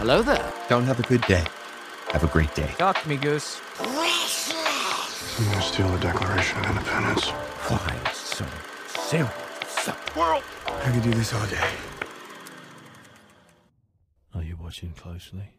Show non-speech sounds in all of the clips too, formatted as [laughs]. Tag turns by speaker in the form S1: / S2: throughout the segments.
S1: Hello there.
S2: Don't have a good day. Have a great day.
S1: Talk to me, Goose.
S3: I'm gonna steal the Declaration of Independence.
S2: Why so serious?
S3: World! I could do this all day.
S4: Are you watching closely?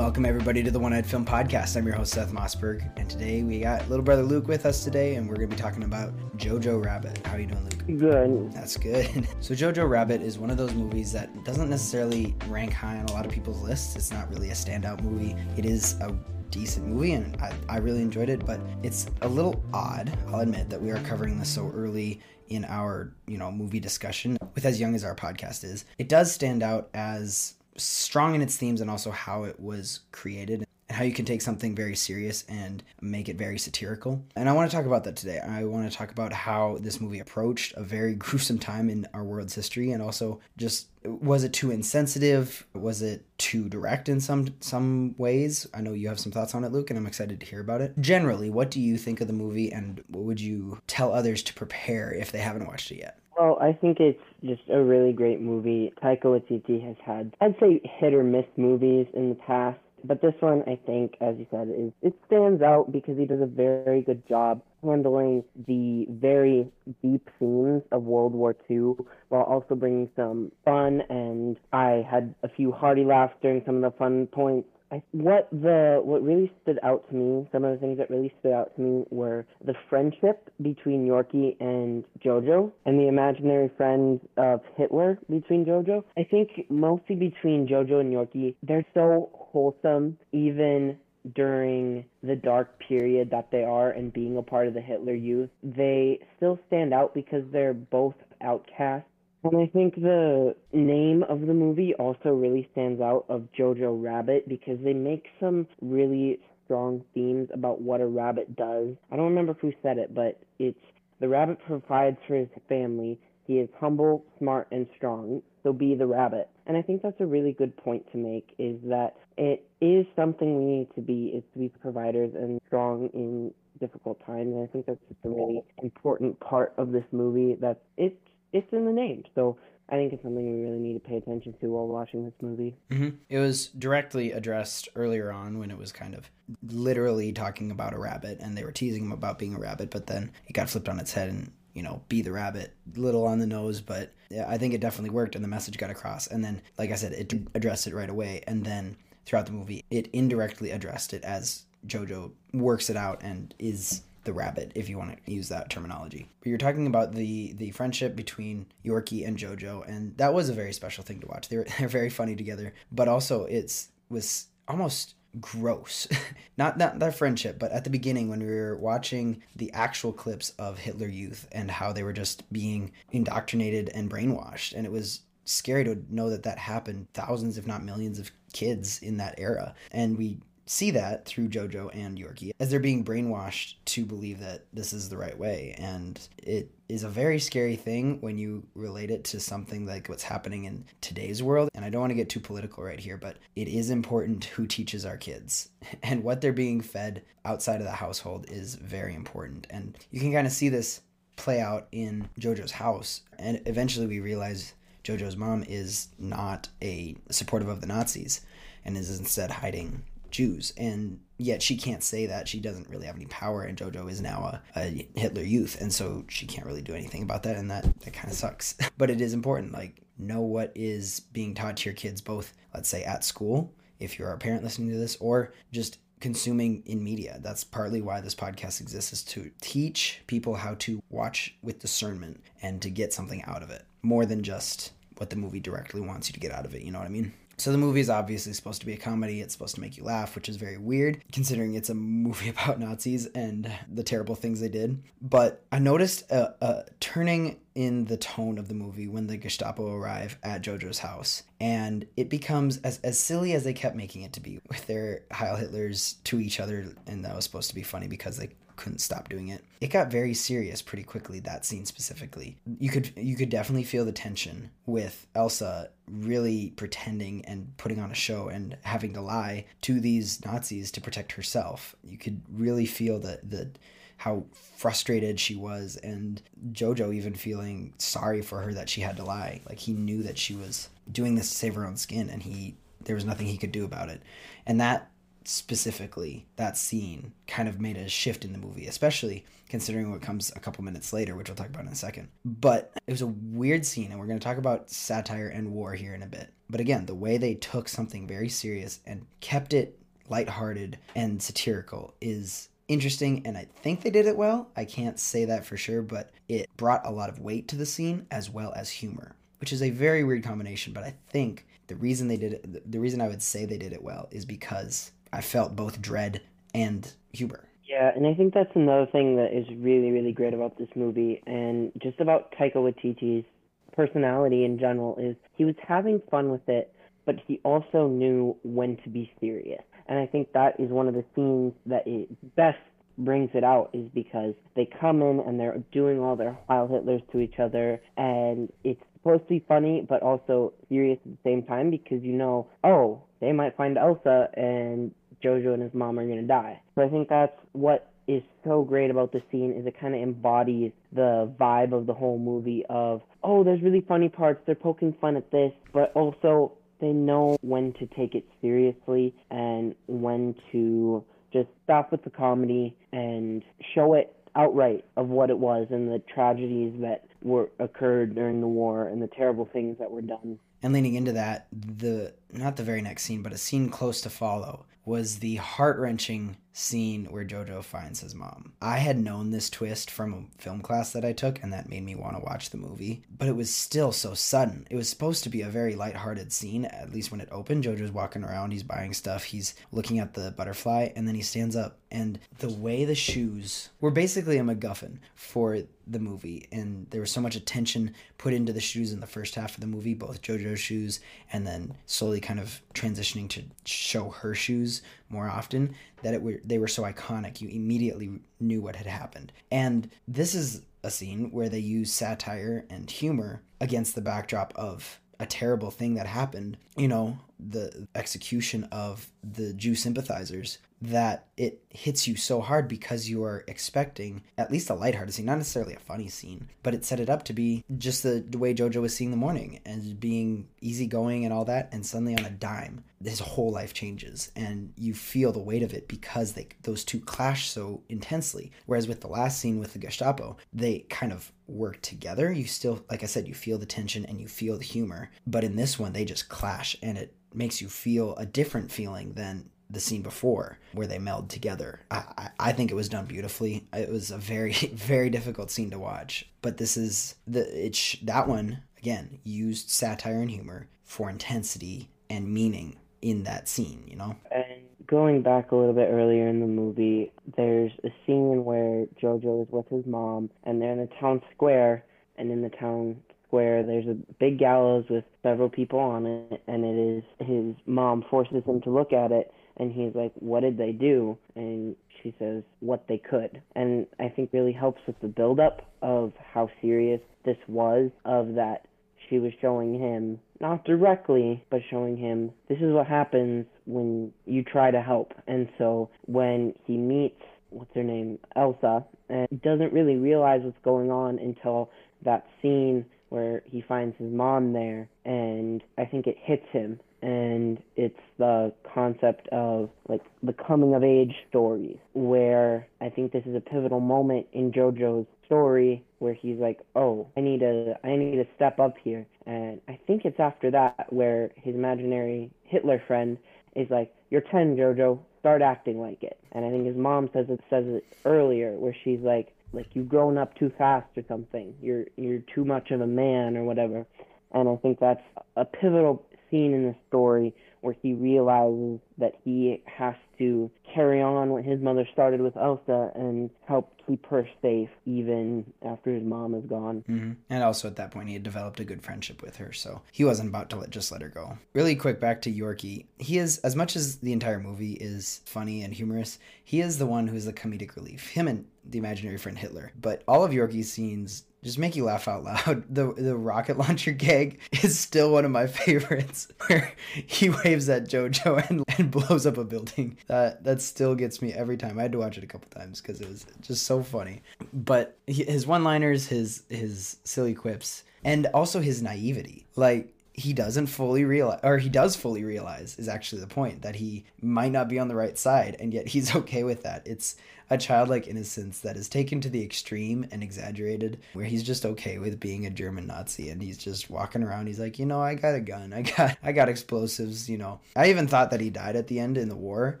S5: Welcome everybody to the One Eyed Film Podcast. I'm your host Seth Mossberg, and today we got little brother Luke with us today, and we're going to be talking about Jojo Rabbit. How are you doing, Luke?
S6: Good.
S5: That's good. [laughs] So Jojo Rabbit is one of those movies that doesn't necessarily rank high on a lot of people's lists. It's not really a standout movie. It is a decent movie, and I, I really enjoyed it, but it's a little odd. I'll admit that we are covering this so early in our you know movie discussion with as young as our podcast is. It does stand out as strong in its themes and also how it was created and how you can take something very serious and make it very satirical. And I want to talk about that today. I want to talk about how this movie approached a very [laughs] gruesome time in our world's history and also just was it too insensitive? Was it too direct in some some ways? I know you have some thoughts on it, Luke, and I'm excited to hear about it. Generally, what do you think of the movie and what would you tell others to prepare if they haven't watched it yet?
S6: Well, I think it's just a really great movie. Taika Waititi has had, I'd say, hit or miss movies in the past, but this one, I think, as you said, is it stands out because he does a very good job handling the very deep themes of World War II while also bringing some fun. And I had a few hearty laughs during some of the fun points. I, what the what really stood out to me, some of the things that really stood out to me were the friendship between Yorkie and Jojo, and the imaginary friend of Hitler between Jojo. I think mostly between Jojo and Yorkie, they're so wholesome, even during the dark period that they are and being a part of the Hitler Youth. They still stand out because they're both outcasts and I think the name of the movie also really stands out of Jojo Rabbit because they make some really strong themes about what a rabbit does. I don't remember who said it, but it's the rabbit provides for his family. He is humble, smart, and strong. So be the rabbit. And I think that's a really good point to make is that it is something we need to be is to be providers and strong in difficult times. And I think that's just a really important part of this movie that it's it's in the name. So I think it's something we really need to pay attention to while watching this movie.
S5: Mm-hmm. It was directly addressed earlier on when it was kind of literally talking about a rabbit, and they were teasing him about being a rabbit, but then it got flipped on its head and you know, be the rabbit, little on the nose, but I think it definitely worked and the message got across. And then, like I said, it addressed it right away. And then throughout the movie, it indirectly addressed it as JoJo works it out and is the rabbit, if you want to use that terminology. But you're talking about the the friendship between Yorkie and JoJo, and that was a very special thing to watch. They're [laughs] they're very funny together, but also it's was almost gross. [laughs] not not their friendship, but at the beginning when we were watching the actual clips of Hitler Youth and how they were just being indoctrinated and brainwashed, and it was scary to know that that happened thousands if not millions of kids in that era and we see that through Jojo and Yorkie as they're being brainwashed to believe that this is the right way. And it is a very scary thing when you relate it to something like what's happening in today's world. And I don't want to get too political right here, but it is important who teaches our kids. [laughs] And what they're being fed outside of the household is very important. And you can kind of see this play out in Jojo's house. And eventually we realize Jojo's mom is not a supportive of the Nazis and is instead hiding Jews, and yet she can't say that. She doesn't really have any power, and JoJo is now a, a Hitler Youth, and so she can't really do anything about that, and that that kind of sucks. [laughs] but it is important, like know what is being taught to your kids, both let's say at school, if you're a parent listening to this, or just consuming in media. That's partly why this podcast exists is to teach people how to watch with discernment and to get something out of it more than just what the movie directly wants you to get out of it. You know what I mean? So the movie is obviously supposed to be a comedy. It's supposed to make you laugh, which is very weird considering it's a [laughs] movie about Nazis and the terrible things they did. But I noticed a, a turning in the tone of the movie when the Gestapo arrive at Jojo's house. And it becomes as, as silly as they kept making it to be with their Heil Hitlers to each other. And that was supposed to be funny because they couldn't stop doing it. It got very serious pretty quickly that scene specifically. You could you could definitely feel the tension with Elsa really pretending and putting on a show and having to lie to these Nazis to protect herself. You could really feel the the how frustrated she was and Jojo even feeling sorry for her that she had to lie. Like he knew that she was doing this to save her own skin and he there was nothing he could do about it. And that specifically, that scene kind of made a shift in the movie, especially considering what comes a couple minutes later, which we'll talk about in a second. But it was a weird scene, and we're going to talk about satire and war here in a bit. But again, the way they took something very serious and kept it lighthearted and satirical is interesting and I think they did it well. I can't say that for sure, but it brought a lot of weight to the scene as well as humor, which is a very weird combination, but I think the reason they did it the reason I would say they did it well is because I felt both dread and humor.
S6: Yeah, and I think that's another thing that is really, really great about this movie and just about Taika Waititi's personality in general is he was having fun with it, but he also knew when to be serious. And I think that is one of the scenes that it best brings it out is because they come in and they're doing all their Heil Hitlers to each other and it's supposed to be funny but also serious at the same time because you know, oh, they might find Elsa and Jojo and his mom are going to die. So I think that's what is so great about the scene is it kind of embodies the vibe of the whole movie of oh there's really funny parts they're poking fun at this but also they know when to take it seriously and when to just stop with the comedy and show it outright of what it was and the tragedies that were occurred during the war and the terrible things that were done.
S5: And leaning into that, the not the very next scene, but a scene close to follow was the heart wrenching scene where Jojo finds his mom. I had known this twist from a film class that I took, and that made me want to watch the movie, but it was still so sudden. It was supposed to be a very lighthearted scene, at least when it opened. Jojo's walking around, he's buying stuff, he's looking at the butterfly, and then he stands up. And the way the shoes were basically a MacGuffin for the movie, and there was so much attention put into the shoes in the first half of the movie, both JoJo's shoes and then slowly kind of transitioning to show her shoes more often that it were they were so iconic you immediately knew what had happened. And this is a scene where they use satire and humor against the backdrop of a terrible thing that happened. You know the execution of the Jew sympathizers that it hits you so hard because you are expecting at least a lighthearted scene, not necessarily a funny scene, but it set it up to be just the, the way JoJo was seeing the morning and being easygoing and all that, and suddenly on a dime, his whole life changes, and you feel the weight of it because they those two clash so intensely. Whereas with the last scene with the Gestapo, they kind of work together. You still, like I said, you feel the tension and you feel the humor, but in this one, they just clash, and it makes you feel a different feeling than the scene before where they meld together. I, I, think it was done beautifully. It was a very, [laughs] very difficult scene to watch. But this is the it's that one again used satire and humor for intensity and meaning in that scene, you know?
S6: And going back a little bit earlier in the movie, there's a scene where Jojo is with his mom and they're in the town square and in the town where there's a big gallows with several people on it, and it is his mom forces him to look at it, and he's like, "What did they do?" And she says, "What they could." And I think really helps with the buildup of how serious this was, of that she was showing him not directly, but showing him this is what happens when you try to help. And so when he meets what's her name, Elsa, and doesn't really realize what's going on until that scene where he finds his mom there and I think it hits him and it's the concept of like the coming of age stories where I think this is a pivotal moment in JoJo's story where he's like, "Oh, I need to I need to step up here." And I think it's after that where his imaginary Hitler friend is like, "You're 10, JoJo. Start acting like it." And I think his mom says it says it earlier where she's like, like you've grown up too fast or something. You're you're too much of a man or whatever. And I think that's a pivotal scene in the story where he realizes that he has to carry on what his mother started with Elsa and help keep her safe even after his mom is gone.
S5: Mm-hmm. And also at that point, he had developed a good friendship with her, so he wasn't about to let, just let her go. Really quick, back to Yorkie. He is, as much as the entire movie is funny and humorous, he is the one who's the comedic relief. Him and the imaginary friend Hitler. But all of Yorkie's scenes just make you laugh out loud. [laughs] The the rocket [laughs] launcher gag is still one of my [laughs] favorites, where he waves at JoJo and, and blows up a building. That that still gets me every time. I had to watch it a couple times because it was just so funny. But his one liners, his his silly quips, and also his naivety, like he doesn't fully realize or he does fully realize is actually the point that he might not be on the right side and yet he's [laughs] okay with that. It's a childlike innocence that is taken to the extreme and exaggerated where he's just okay with being a german nazi and he's just walking around he's like you know i got a gun i got [laughs] i got explosives you know. I even thought that he died at the end in the war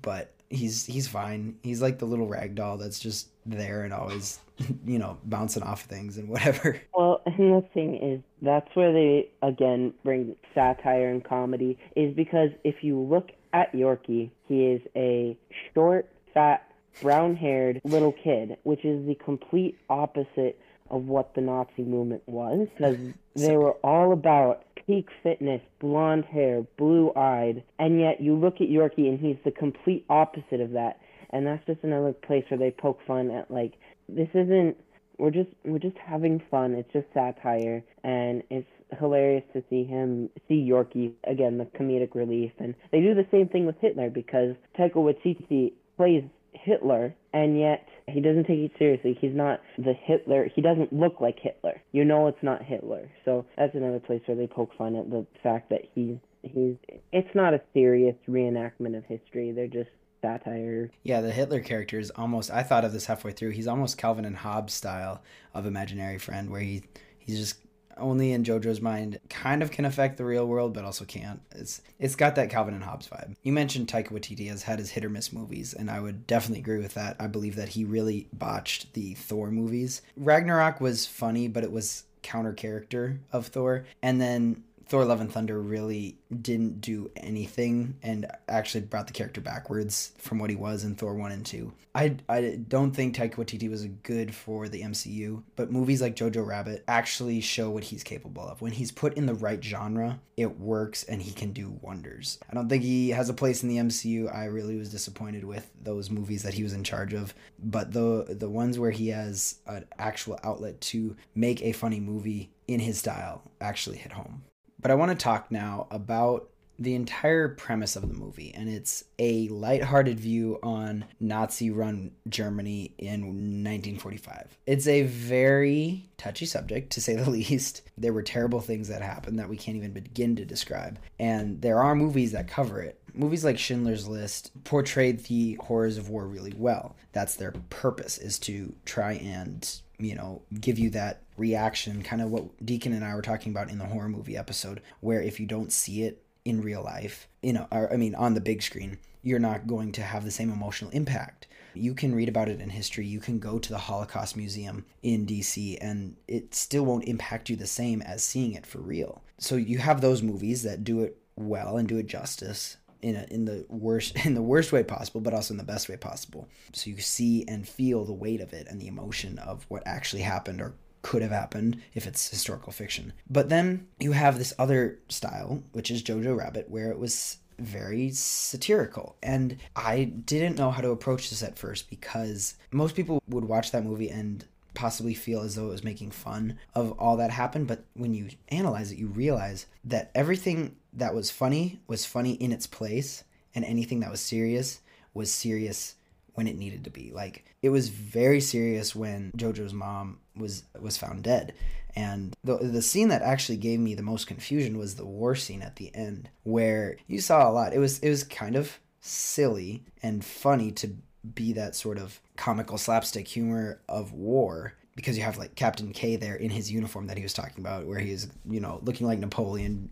S5: but he's he's fine he's like the little rag doll that's just there and always [laughs] you know bouncing off things and whatever [laughs]
S6: Well, and the thing is, that's where they again bring satire and comedy. Is because if you look at Yorkie, he is a short, fat, brown-haired little kid, which is the complete opposite of what the Nazi movement was. Because [laughs] they were all about peak fitness, blonde hair, blue-eyed, and yet you look at Yorkie and he's the complete opposite of that. And that's just another place where they poke fun at like this isn't we're just we're just having fun. It's just satire, and it's hilarious to see him see Yorkie again, the comedic relief, and they do the same thing with Hitler because Taika Waititi plays Hitler, and yet he doesn't take it seriously. He's not the Hitler. He doesn't look like Hitler. You know it's not Hitler. So that's another place where they poke fun at the fact that he's he's. It's not a serious reenactment of history. They're just satire.
S5: Yeah, the Hitler character is almost. I thought of this halfway through. He's almost Calvin and Hobbes style of imaginary friend, where he he's just only in JoJo's mind kind of can affect the real world, but also can't. It's it's got that Calvin and Hobbes vibe. You mentioned Taika Waititi has had his hit or miss movies, and I would definitely agree with that. I believe that he really botched the Thor movies. Ragnarok was funny, but it was counter character of Thor, and then Thor Love and Thunder really didn't do anything and actually brought the character backwards from what he was in Thor 1 and 2. I, I don't think Taika Waititi was good for the MCU, but movies like Jojo Rabbit actually show what he's capable of. When he's put in the right genre, it works and he can do wonders. I don't think he has a place in the MCU. I really was disappointed with those movies that he was in charge of, but the the ones where he has an actual outlet to make a funny movie in his style actually hit home. But I want to talk now about the entire premise of the movie, and it's a lighthearted view on Nazi run Germany in 1945. It's a very touchy subject, to say the [laughs] least. There were terrible things that happened that we can't even begin to describe, and there are movies that cover it. Movies like Schindler's List portrayed the horrors of war really well. That's their purpose, is to try and you know, give you that reaction, kind of what Deacon and I were talking about in the horror movie episode, where if you don't see it in real life, you know, or, I mean, on the big screen, you're not going to have the same emotional impact. You can read about it in history. You can go to the Holocaust Museum in DC, and it still won't impact you the same as seeing it for real. So you have those movies that do it well and do it justice in a, in the worst [laughs] in the worst way possible, but also in the best way possible. So you see and feel the weight of it and the emotion of what actually happened or could have happened if it's historical fiction. But then you have this other style, which is Jojo Rabbit, where it was very satirical. And I didn't know how to approach this at first because most people would watch that movie and possibly feel as though it was making fun of all that happened. But when you analyze it, you realize that everything that was funny was funny in its place, and anything that was serious was serious when it needed to be. Like it was very serious when Jojo's mom was was found dead. And the the scene that actually gave me the most confusion was the war scene at the end where you saw a lot. It was it was kind of silly and funny to be that sort of comical slapstick humor of war because you have like Captain K there in his uniform that he was talking about, where he is, you know, looking like Napoleon,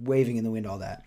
S5: waving in the wind, all that.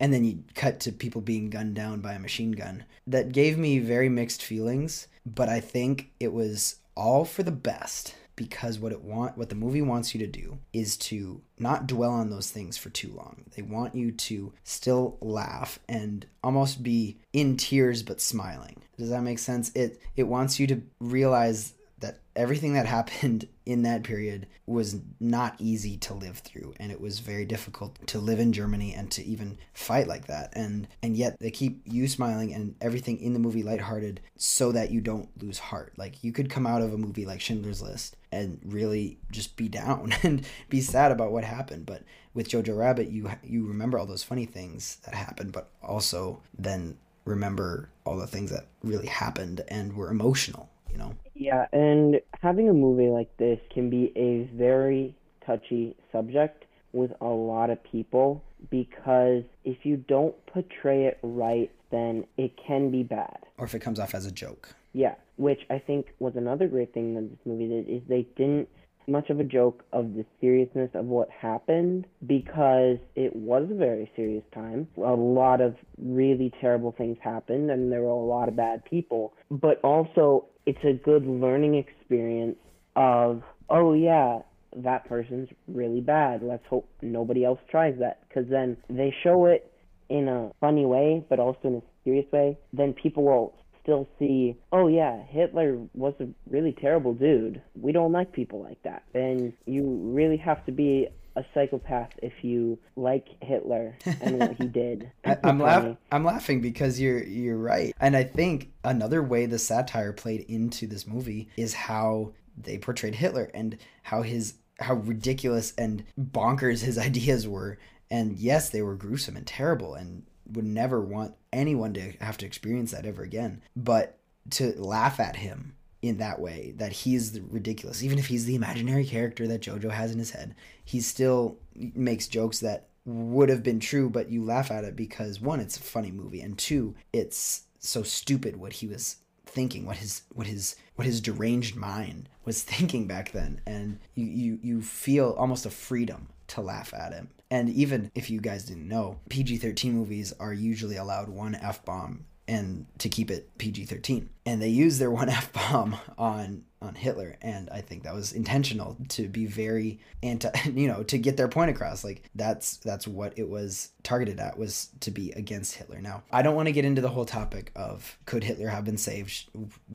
S5: And then you cut to people being gunned down by a machine gun. That gave me very mixed feelings, but I think it was all for the best because what it want what the movie wants you to do is to not dwell on those things for too long. They want you to still laugh and almost be in tears but smiling. Does that make sense? It it wants you to realize that everything that [laughs] happened in that period was not easy to live through and it was very difficult to live in Germany and to even fight like that. And and yet they keep you smiling and everything in the movie lighthearted so that you don't lose heart. Like you could come out of a movie like Schindler's List and really just be down [laughs] and be sad about what happened. But with Jojo Rabbit you you remember all those funny things that happened but also then remember all the things that really happened and were emotional you know
S6: Yeah, and having a movie like this can be a very touchy subject with a lot of people because if you don't portray it right, then it can be bad.
S5: or if it comes off as a joke
S6: Yeah, which I think was another great thing that this movie did is they didn't much of a joke of the seriousness of what happened because it was a very serious time. A lot of really terrible things happened and there were a lot of bad people, but also it's a good learning experience of oh yeah, that person's really bad. Let's hope nobody else tries that cuz then they show it in a funny way but also in a serious way, then people will still see, oh yeah, Hitler was a really terrible dude. We don't like people like that. And you really have to be a psychopath if you like Hitler and what he did. [laughs]
S5: I, I'm
S6: Funny.
S5: laughing. I'm laughing because you're you're right, and I think another way the satire played into this movie is how they portrayed Hitler and how his how ridiculous and bonkers his [laughs] ideas were. And yes, they were gruesome and terrible, and would never want anyone to have to experience that ever again. But to laugh at him in that way that he's ridiculous. Even if he's the imaginary character that jojo has in his head he still makes jokes that would have been true but you laugh at it because one it's a funny movie and two it's so stupid what he was thinking what his what his what his deranged mind was [laughs] thinking back then. And you you, you feel almost a freedom to laugh at him. And even if you guys didn't know pg-13 movies are usually allowed one f-bomb and to keep it PG-13. And they use their one F-bomb on on Hitler and I think that was intentional to be very anti [laughs] you know to get their point across like that's that's what it was targeted at was to be against Hitler. Now, I don't want to get into the whole topic of could Hitler have been saved?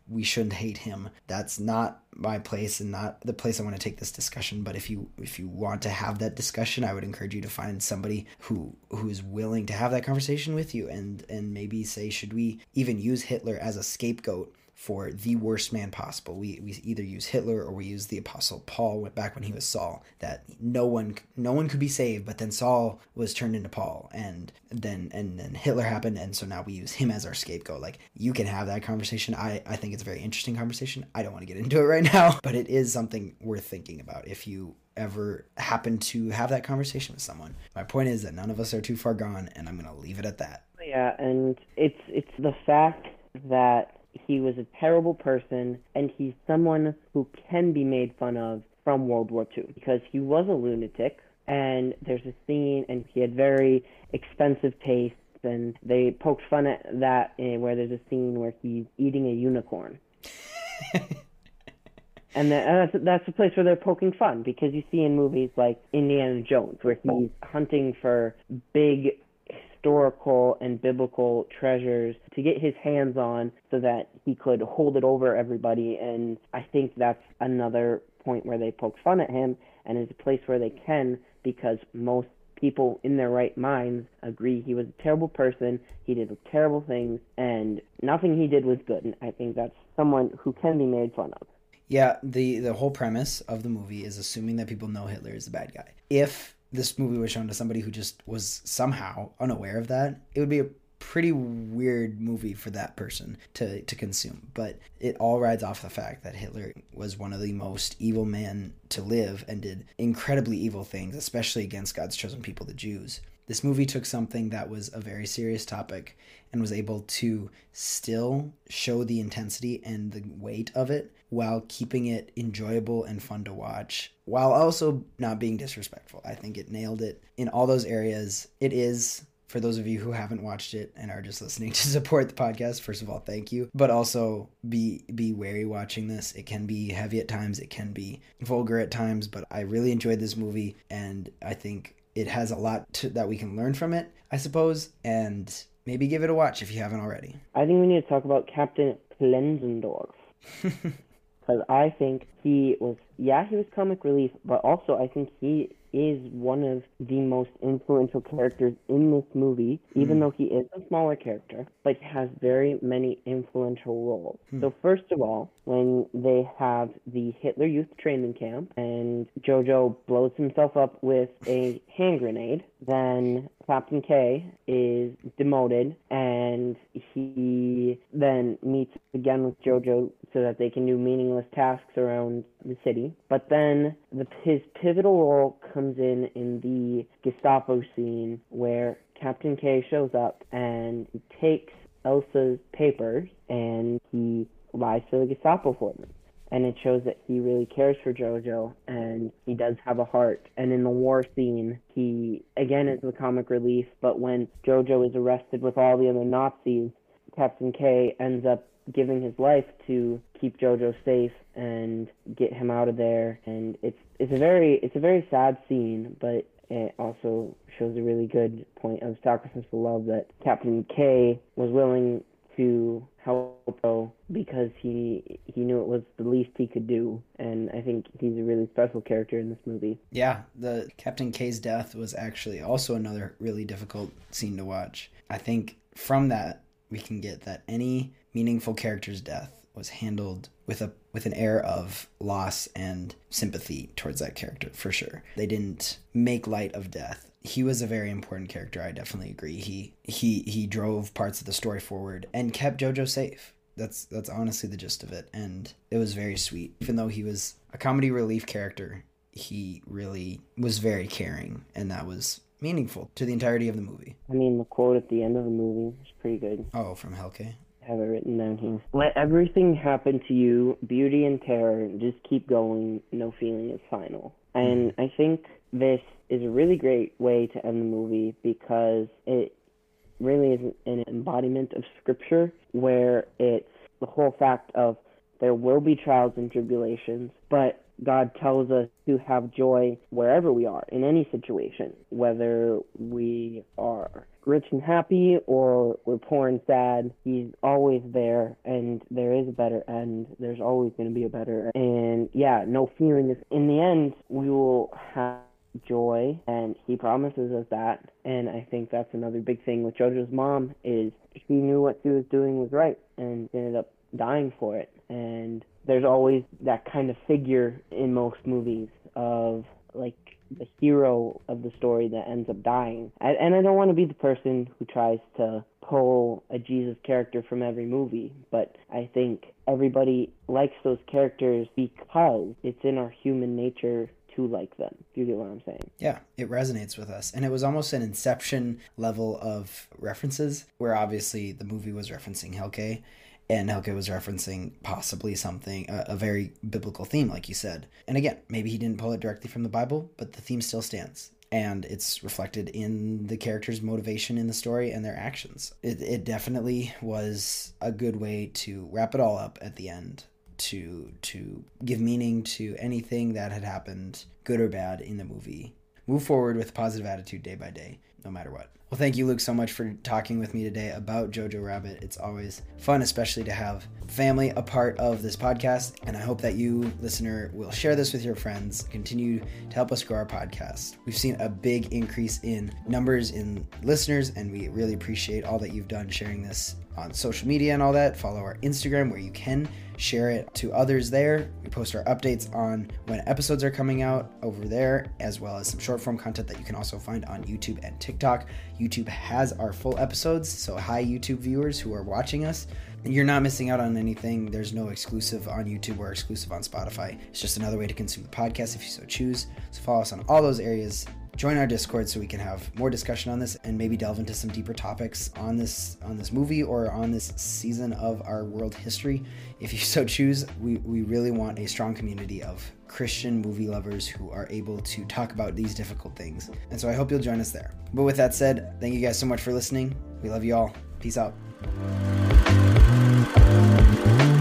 S5: We shouldn't hate him. That's not my place and not the place I want to take this discussion, but if you if you want to have that discussion, I would encourage you to find somebody who who is willing to have that conversation with you and and maybe say should we even use Hitler as a scapegoat for the worst man possible. We, we either use Hitler or we use the apostle Paul went back when he was Saul that no one no one could be saved but then Saul was turned into Paul and then and then Hitler happened and so now we use him as our scapegoat. Like you can have that conversation. I I think it's a very interesting conversation. I don't want to get into it right [laughs] now, but it is something worth thinking about if you ever happen to have that conversation with someone. My point is that none of us are too far gone and I'm going to leave it at that.
S6: Yeah, and it's it's the fact that he was a terrible person and he's someone who can be made fun of from World War II because he was a lunatic and there's a scene and he had very expensive tastes and they poked fun at that eh, where there's a scene where he's eating a unicorn. [laughs] And that, and that's that's the place where they're poking fun because you see in movies like Indiana Jones where he's hunting for big historical and biblical treasures to get his hands on so that he could hold it over everybody and I think that's another point where they poke fun at him and it's a place where they can because most people in their right minds agree he was a terrible person, he did terrible things and nothing he did was good and I think that's someone who can be made fun of.
S5: Yeah, the the whole premise of the movie is assuming that people know Hitler is the bad guy. If this movie was shown to somebody who just was somehow unaware of that, it would be a pretty weird movie for that person to to consume. But it all rides off the fact that Hitler was one of the most evil men to live and did incredibly evil things, especially against God's chosen people, the Jews. This movie took something that was a very serious topic and was able to still show the intensity and the weight of it while keeping it enjoyable and fun to watch while also not being disrespectful. I think it nailed it in all those areas. It is for those of you who haven't watched it and are just listening to [laughs] support the podcast first of all thank you but also be be wary watching this it can be heavy at times it can be vulgar at times but i really enjoyed this movie and i think it has a lot to, that we can learn from it i suppose and maybe give it a watch if you haven't already
S6: I think we need to talk about Captain Klenzendorf. [laughs] because I think he was, yeah, he was comic relief, but also I think he is one of the most influential characters in this movie, even hmm. though he is a smaller character, but he has very many influential roles. Hmm. So, first of all, when they have the Hitler Youth Training Camp and Jojo blows himself up with a hand grenade, then Captain K is demoted and he then meets again with Jojo so that they can do meaningless tasks around the city. But then the, his pivotal role comes in in the Gestapo scene where Captain K shows up and he takes Elsa's papers and he lies to the Gestapo for them and it shows that he really cares for Jojo and he does have a heart. And in the war scene, he again is the comic relief, but when Jojo is arrested with all the other Nazis, Captain K ends up giving his life to keep Jojo safe and get him out of there. And it's it's a very it's a very sad scene, but it also shows a really good point of sacrifice of love that Captain K was willing to help Joe because he he knew it was the least he could do, and I think he's a really special character in this movie.
S5: Yeah, the Captain K's death was actually also another really difficult scene to watch. I think from that we can get that any meaningful character's death was handled with a with an air of loss and sympathy towards that character for sure. They didn't make light of death. He was a very important character. I definitely agree. He he he drove parts of the story forward and kept JoJo safe. That's that's honestly the gist of it, and it was very sweet. Even though he was a comedy relief character, he really was very caring, and that was meaningful to the entirety of the movie.
S6: I mean, the quote at the end of the movie is pretty good.
S5: Oh, from Rilke.
S6: I have it written down here. Let everything happen to you, beauty and terror. Just keep going. No feeling is final. And hmm. I think this is a really great way to end the movie because it really is an embodiment of scripture where it's the whole fact of there will be trials and tribulations, but God tells us to have joy wherever we are, in any situation, whether we are rich and happy or we're poor and sad. He's always there, and there is a better end. There's always going to be a better end. And yeah, no feeling. In the end, we will have joy and he promises us that. And i think that's another big thing with jojo's mom is she knew what she was doing was right and ended up dying for it. And there's always that kind of figure in most movies of like the hero of the story that ends up dying. And, i don't want to be the person who tries to pull a jesus character from every movie but i think everybody likes those characters because it's in our human nature to like them. Do you get what I'm saying?
S5: Yeah, it resonates with us. And it was almost an inception level of references where obviously the movie was referencing Rilke and Rilke was referencing possibly something, a, a, very biblical theme, like you said. And again, maybe he didn't pull it directly from the Bible, but the theme still stands. And it's reflected in the characters' motivation in the story and their actions. It, it definitely was a good way to wrap it all up at the end to to give meaning to anything that had happened, good or bad, in the movie. Move forward with a positive attitude day by day, no matter what. Well, thank you, Luke, so much for talking with me today about Jojo Rabbit. It's always fun, especially to have family a part of this podcast. And I hope that you, listener, will share this with your friends, continue to help us grow our podcast. We've seen a big increase in numbers in listeners, and we really appreciate all that you've done sharing this on social media and all that. Follow our Instagram where you can share it to others there. We post our updates on when episodes are coming out over there, as well as some short form content that you can also find on YouTube and TikTok. YouTube has our full episodes, so hi, YouTube viewers who are watching us. You're not missing out on anything. There's no exclusive on YouTube or exclusive on Spotify. It's just another way to consume the podcast if you so choose. So follow us on all those areas. Join our discord so we can have more discussion on this and maybe delve into some deeper topics on this on this movie or on this season of our world history. If you so choose we, we really want a strong community of christian movie lovers who are able to talk about these difficult things. And so i hope you'll join us there. But with that said thank you guys so much for listening. We love you all. Peace out Mm-hmm.